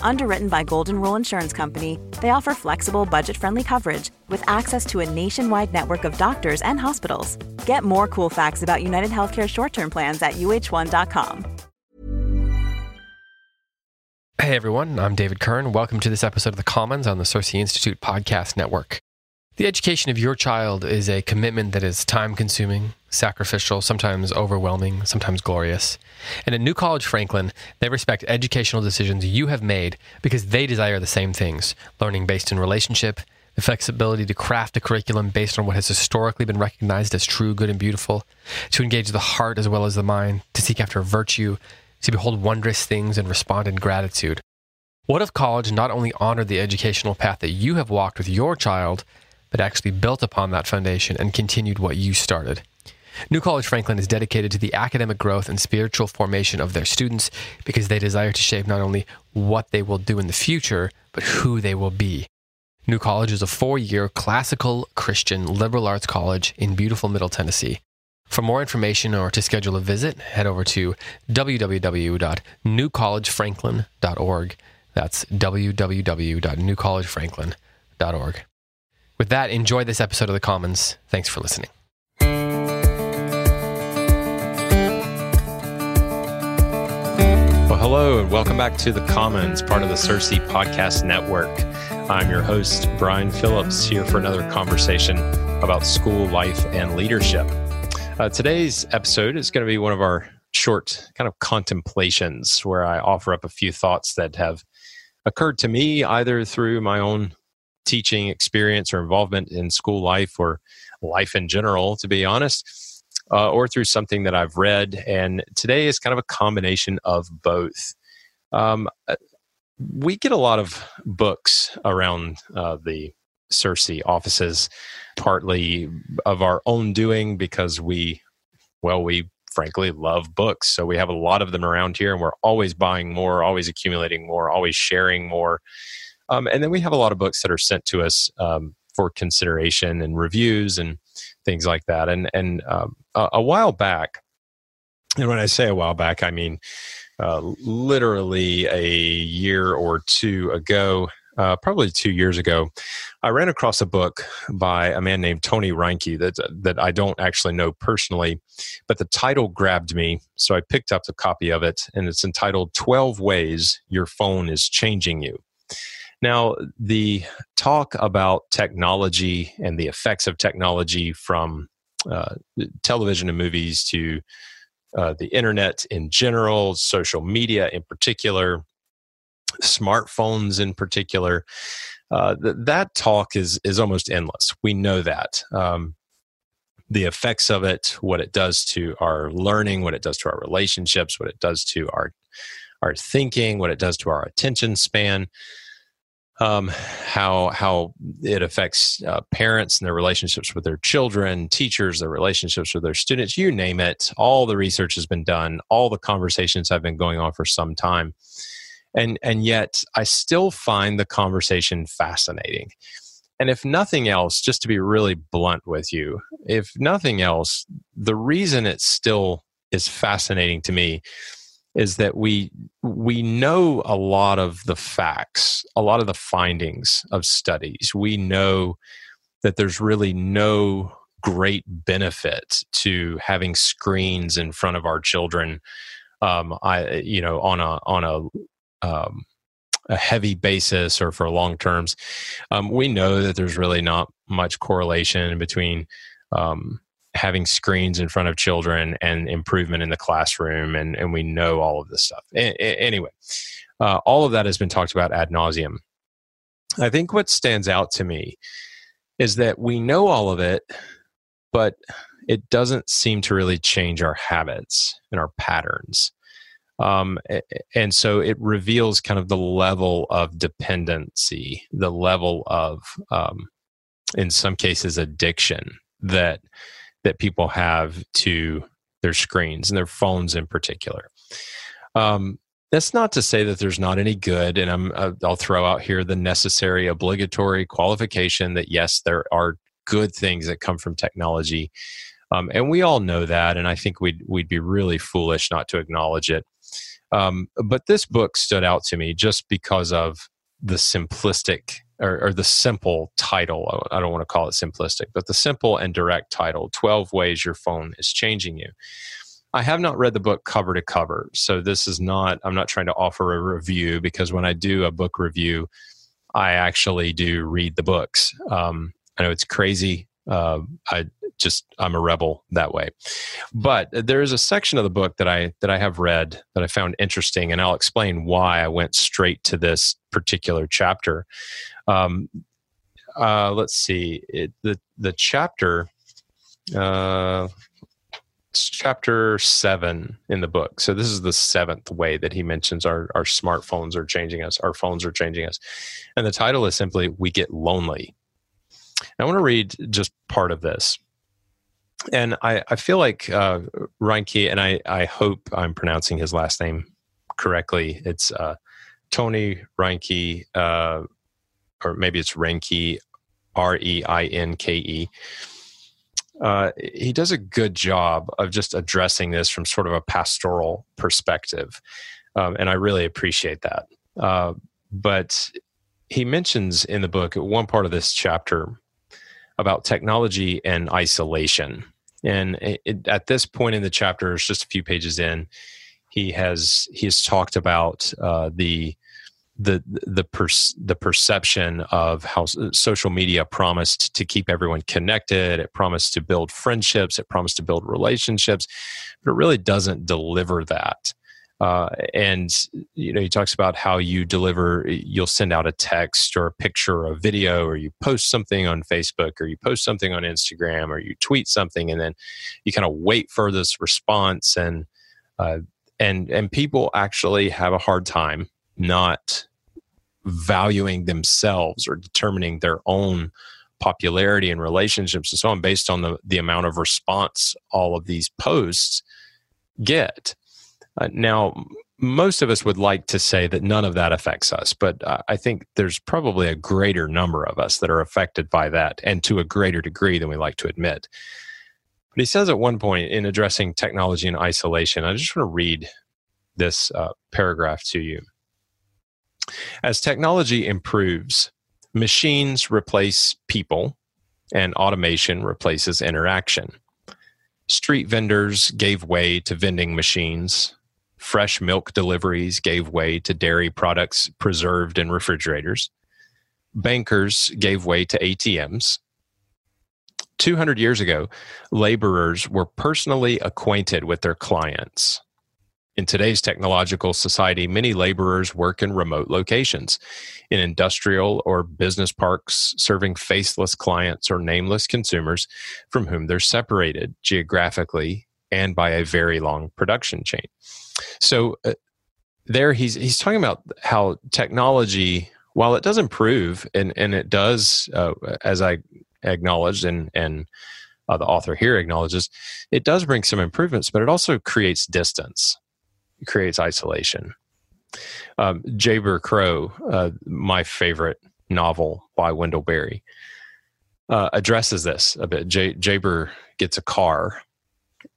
Underwritten by Golden Rule Insurance Company, they offer flexible, budget-friendly coverage with access to a nationwide network of doctors and hospitals. Get more cool facts about United Healthcare short-term plans at uh1.com. Hey everyone, I'm David Kern. Welcome to this episode of The Commons on the CiRCE Institute Podcast Network. The education of your child is a commitment that is time consuming, sacrificial, sometimes overwhelming, sometimes glorious. And at New College Franklin, they respect educational decisions you have made because they desire the same things learning based in relationship, the flexibility to craft a curriculum based on what has historically been recognized as true, good, and beautiful, to engage the heart as well as the mind, to seek after virtue, to behold wondrous things and respond in gratitude. What if college not only honored the educational path that you have walked with your child, but actually built upon that foundation and continued what you started? New College Franklin is dedicated to the academic growth and spiritual formation of their students because they desire to shape not only what they will do in the future, but who they will be. New College is a four year classical Christian liberal arts college in beautiful Middle Tennessee. For more information or to schedule a visit, head over to www.newcollegefranklin.org. That's www.newcollegefranklin.org. With that, enjoy this episode of The Commons. Thanks for listening. Hello, and welcome back to The Commons, part of the CiRCE Podcast Network. I'm your host, Brian Phillips, here for another conversation about school life and leadership. Uh, today's episode is going to be one of our short kind of contemplations where I offer up a few thoughts that have occurred to me either through my own teaching experience or involvement in school life or life in general, to be honest, uh, or through something that I've read. And today is kind of a combination of both. Um, uh, we get a lot of books around uh, the CiRCE offices, partly of our own doing because we, well, we frankly love books. So we have a lot of them around here and we're always buying more, always accumulating more, always sharing more. Um, and then we have a lot of books that are sent to us um, for consideration and reviews and things like that. And, and um, a, a, while back, and when I say a while back, I mean uh, literally a year or two ago, uh, probably two years ago, I ran across a book by a man named Tony Reinke that that I don't actually know personally, but the title grabbed me, so I picked up the copy of it, and it's entitled "12 Ways Your Phone Is Changing You." Now, the talk about technology and the effects of technology from uh, television and movies to uh, the internet in general, social media in particular, smartphones in particular. Uh, th- that talk is is almost endless. We know that. Um, the effects of it, what it does to our learning, what it does to our relationships, what it does to our our thinking, what it does to our attention span, um, how how it affects uh, parents and their relationships with their children, teachers, their relationships with their students. You name it. All the research has been done. All the conversations have been going on for some time and and yet i still find the conversation fascinating and if nothing else just to be really blunt with you if nothing else the reason it still is fascinating to me is that we we know a lot of the facts a lot of the findings of studies. We know that there's really no great benefit to having screens in front of our children um, I, you know, on a on a um, a heavy basis or for long terms, um, we know that there's really not much correlation between um, having screens in front of children and improvement in the classroom, and, and we know all of this stuff. A- a- anyway, uh, all of that has been talked about ad nauseum. I think what stands out to me is that we know all of it, but it doesn't seem to really change our habits and our patterns. Um, and so it reveals kind of the level of dependency, the level of, um, in some cases, addiction that that people have to their screens and their phones in particular. Um, that's not to say that there's not any good, and I'm uh, I'll throw out here the necessary obligatory qualification that yes, there are good things that come from technology, um, and we all know that, and I think we'd we'd be really foolish not to acknowledge it. Um, but this book stood out to me just because of the simplistic or, or, the simple title. I don't want to call it simplistic, but the simple and direct title 12 Ways Your Phone is Changing You. I have not read the book cover to cover. So this is not, I'm not trying to offer a review because when I do a book review, I actually do read the books. Um, I know it's crazy. Uh, I just I'm a rebel that way. But there is a section of the book that I that I have read that I found interesting, and I'll explain why I went straight to this particular chapter. Um, uh, let's see it, the the chapter. Uh, chapter seven in the book. So this is the seventh way that he mentions our, our smartphones are changing us, our phones are changing us. And the title is simply We Get Lonely. I want to read just part of this and I, I feel like uh, Reinke, and I, I hope I'm pronouncing his last name correctly. It's uh, Tony Reinke, uh, or maybe it's Reinke, R E I N K E. Uh, he does a good job of just addressing this from sort of a pastoral perspective, um, and I really appreciate that. Uh, but he mentions in the book, one part of this chapter, about technology and isolation. And it, it, at this point in the chapter, it's just a few pages in, he has he has talked about uh, the the the per, the perception of how social media promised to keep everyone connected. It promised to build friendships. It promised to build relationships, but it really doesn't deliver that. Uh, and you know he talks about how you deliver you'll send out a text or a picture or a video or you post something on facebook or you post something on instagram or you tweet something and then you kind of wait for this response and uh, and and people actually have a hard time not valuing themselves or determining their own popularity and relationships and so on based on the, the amount of response all of these posts get uh, now, most of us would like to say that none of that affects us, but uh, I think there's probably a greater number of us that are affected by that and to a greater degree than we like to admit. But he says at one point in addressing technology and isolation, I just want to read this uh, paragraph to you. As technology improves, machines replace people and automation replaces interaction. Street vendors gave way to vending machines fresh milk deliveries gave way to dairy products preserved in refrigerators. Bankers gave way to ATMs. 200 years ago, laborers were personally acquainted with their clients. In today's technological society, many laborers work in remote locations, in industrial or business parks, serving faceless clients or nameless consumers from whom they're separated geographically and by a very long production chain. So uh, there he's he's talking about how technology, while it does improve and and it does, uh, as I acknowledged and and uh, the author here acknowledges, it does bring some improvements, but it also creates distance, it creates isolation. Um, Jayber Crow, uh, my favorite novel by Wendell Berry, uh, addresses this a bit. J- Jayber gets a car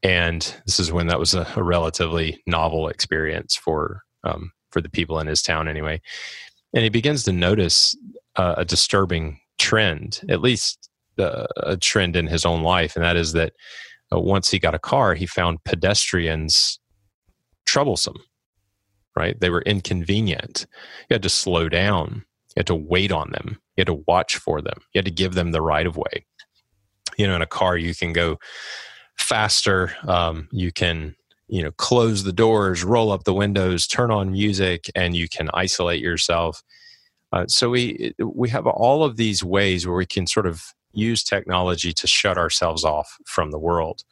and this is when that was a, a relatively novel experience for um, for the people in his town anyway. And he begins to notice uh, a disturbing trend at least uh, a trend in his own life and that is that uh, once he got a car he found pedestrians troublesome right? They were inconvenient. You had to slow down. You had to wait on them. You had to watch for them. You had to give them the right of way. You know in a car you can go faster. Um, you can you know close the doors, roll up the windows, turn on music, and you can isolate yourself. Uh, so we we have all of these ways where we can sort of use technology to shut ourselves off from the world.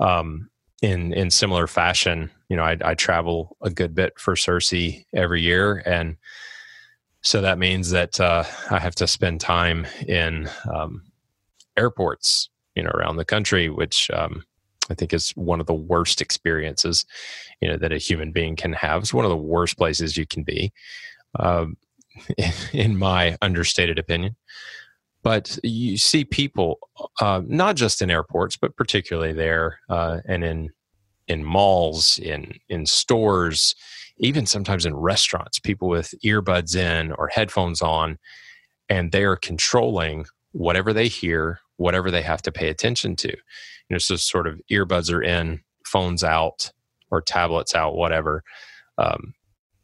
Um, in in similar fashion, you know, I, I travel a good bit for CiRCE every year, and so that means that uh, I have to spend time in um, airports, you know, around the country, which um, I think is one of the worst experiences, you know, that a human being can have. It's one of the worst places you can be, um, in my understated opinion. But you see people, uh, not just in airports, but particularly there, uh, and in in malls, in in stores, even sometimes in restaurants, people with earbuds in or headphones on, and they are controlling whatever they hear, whatever they have to pay attention to. You know, so sort of earbuds are in, phones out, or tablets out, whatever. Um,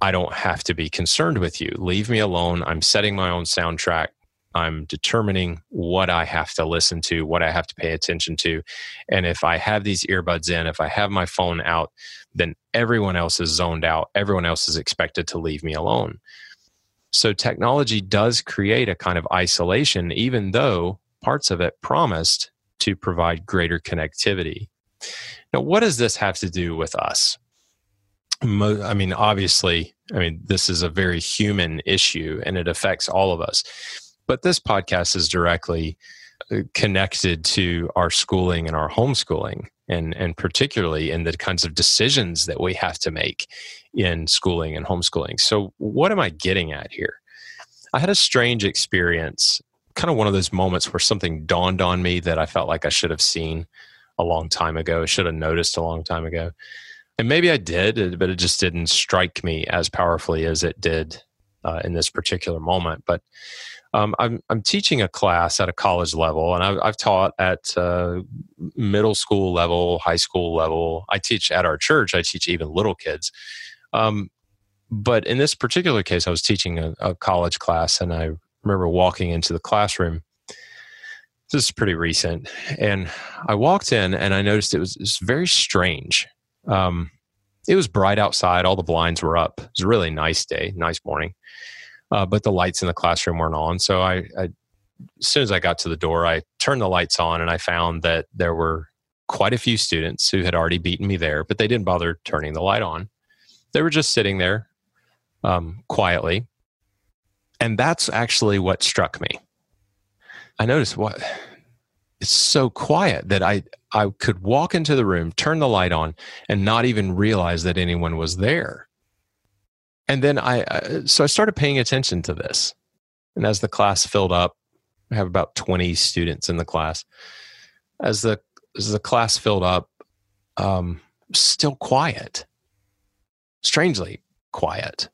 I don't have to be concerned with you. Leave me alone. I'm setting my own soundtrack. I'm determining what I have to listen to, what I have to pay attention to. And if I have these earbuds in, if I have my phone out, then everyone else is zoned out. Everyone else is expected to leave me alone. So technology does create a kind of isolation, even though parts of it promised to provide greater connectivity. Now, what does this have to do with us? I mean, obviously, I mean, this is a very human issue and it affects all of us. But this podcast is directly uh, connected to our schooling and our homeschooling, and, and particularly in the kinds of decisions that we have to make in schooling and homeschooling. So, what am I getting at here? I had a strange experience, kind of one of those moments where something dawned on me that I felt like I should have seen a long time ago, should have noticed a long time ago. And maybe I did, but it just didn't strike me as powerfully as it did uh, in this particular moment. But um, I'm, I'm teaching a class at a college level, and I've, I've taught at uh, middle school level, high school level. I teach at our church. I teach even little kids. Um, but in this particular case, I was teaching a, a, college class, and I remember walking into the classroom. This is pretty recent, and I walked in, and I noticed it was, it was very strange. Um, it was bright outside; all the blinds were up. It was a really nice day, nice morning uh, but the lights in the classroom weren't on. So I, I, as soon as I got to the door, I turned the lights on and I found that there were quite a few students who had already beaten me there, but they didn't bother turning the light on. They were just sitting there um, quietly. And that's actually what struck me. I noticed what it's so quiet that I I could walk into the room, turn the light on, and not even realize that anyone was there and then I, I, so I started paying attention to this. And as the class filled up, I have about 20 students in the class. As the as the class filled up, um, still quiet. Strangely quiet.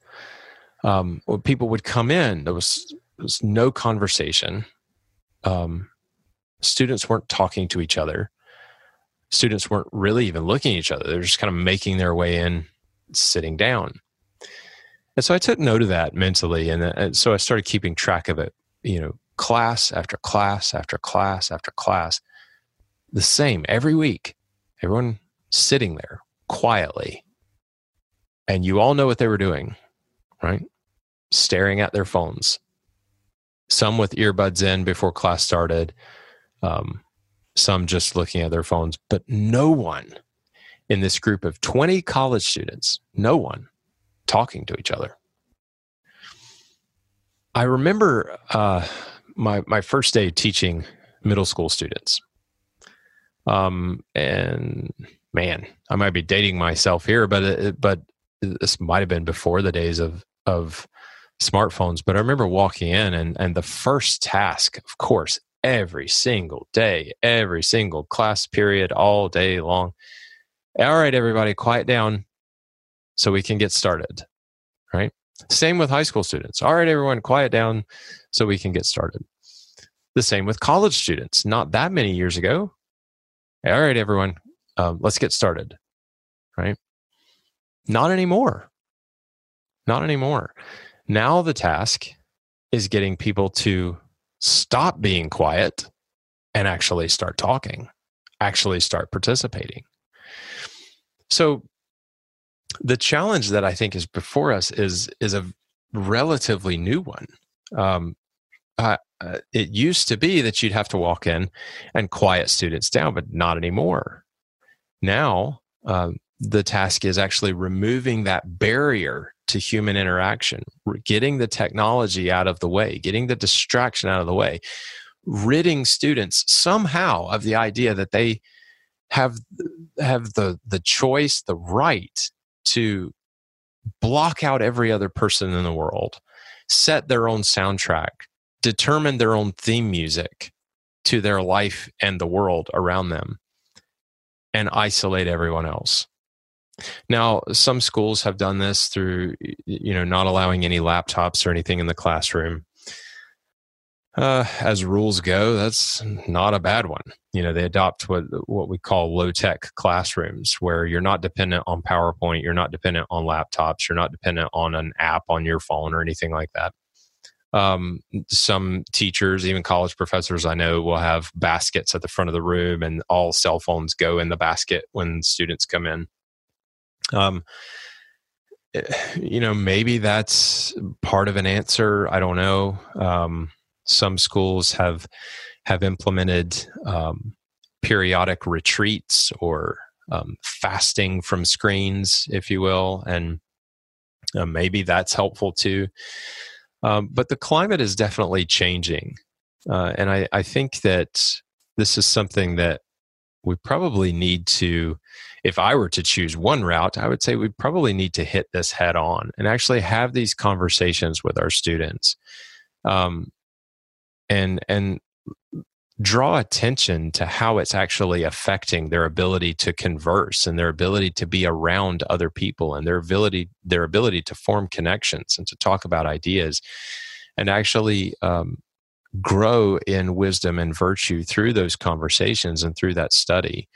Um, people would come in, there was, there was no conversation. Um, students weren't talking to each other. Students weren't really even looking at each other. They're just kind of making their way in, sitting down. And so I took note of that mentally. And, uh, and so I started keeping track of it, you know, class after class after class after class. The same every week. Everyone sitting there quietly. And you all know what they were doing, right? Staring at their phones. Some with earbuds in before class started, um, some just looking at their phones, but no one in this group of 20 college students, no one talking to each other. I remember uh, my my first day teaching middle school students, um, and man, I might be dating myself here, but it, but this might have been before the days of of smartphones. But I remember walking in, and and the first task, of course, every single day, every single class period, all day long. All right, everybody, quiet down so we can get started. Right. Same with high school students. All right, everyone, quiet down so we can get started. The same with college students. Not that many years ago. All right, everyone, um, let's get started. Right. Not anymore. Not anymore. Now the task is getting people to stop being quiet and actually start talking. actually start participating. So the challenge that I think is before us is is a relatively new one. Um, uh, uh, it used to be that you'd have to walk in and quiet students down, but not anymore. Now, um, the task is actually removing that barrier to human interaction, getting the technology out of the way, getting the distraction out of the way, ridding students somehow of the idea that they have have the the choice, the right to block out every other person in the world, set their own soundtrack, determine their own theme music to their life and the world around them, and isolate everyone else. Now, some schools have done this through, you know, not allowing any laptops or anything in the classroom uh, as rules go, that's not a bad one. You know, they adopt what what we call low tech classrooms, where you're not dependent on PowerPoint, you're not dependent on laptops, you're not dependent on an app on your phone or anything like that. Um, some teachers, even college professors I know, will have baskets at the front of the room, and all cell phones go in the basket when students come in. Um, eh, you know, maybe that's part of an answer. I don't know. Um, some schools have have implemented um, periodic retreats or um, fasting from screens, if you will, and uh, maybe that's helpful too. Um, but the climate is definitely changing, uh, and I, I think that this is something that we probably need to if I were to choose one route, I would say we probably need to hit this head on and actually have these conversations with our students. Um, and and draw attention to how it's actually affecting their ability to converse and their ability to be around other people and their ability their ability to form connections and to talk about ideas and actually um, grow in wisdom and virtue through those conversations and through that study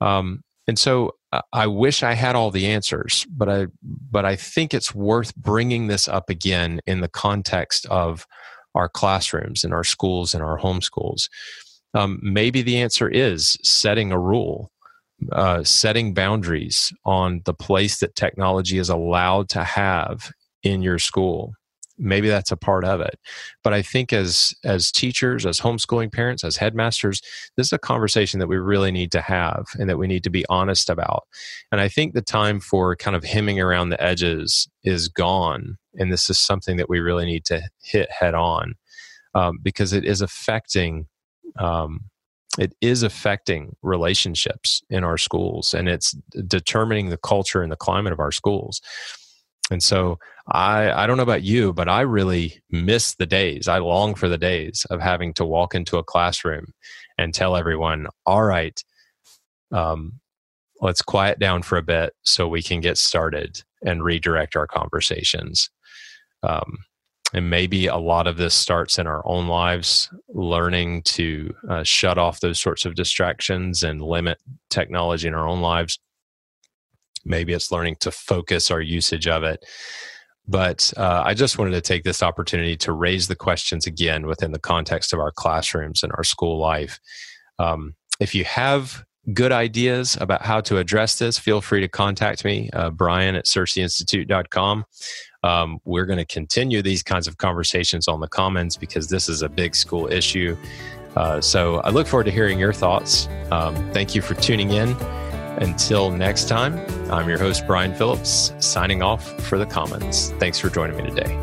um, and so I wish I had all the answers, but I but I think it's worth bringing this up again in the context of our classrooms and our schools and our homeschools. Um, maybe the answer is setting a rule, uh, setting boundaries on the place that technology is allowed to have in your school. Maybe that's a part of it. But I think as as teachers, as homeschooling parents, as headmasters, this is a conversation that we really need to have and that we need to be honest about. And I think the time for kind of hemming around the edges is gone and this is something that we really need to hit head on um, because it is affecting um, it is affecting relationships in our schools and it's determining the culture and the climate of our schools and so i i don't know about you but i really miss the days i long for the days of having to walk into a classroom and tell everyone all right um, let's quiet down for a bit so we can get started and redirect our conversations um, and maybe a lot of this starts in our own lives, learning to uh, shut off those sorts of distractions and limit technology in our own lives. Maybe it's learning to focus our usage of it. But uh, I just wanted to take this opportunity to raise the questions again within the context of our classrooms and our school life. Um, if you have good ideas about how to address this, feel free to contact me, uh, Brian at CirceInstitute.com. Um, we're going to continue these kinds of conversations on the Commons because this is a big school issue. Uh, so I look forward to hearing your thoughts. Um, thank you for tuning in. Until next time, I'm your host, Brian Phillips, signing off for the Commons. Thanks for joining me today.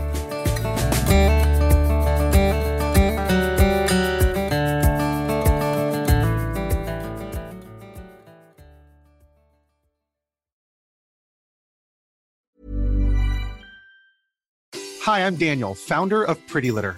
Hi, I'm Daniel, founder of Pretty Litter.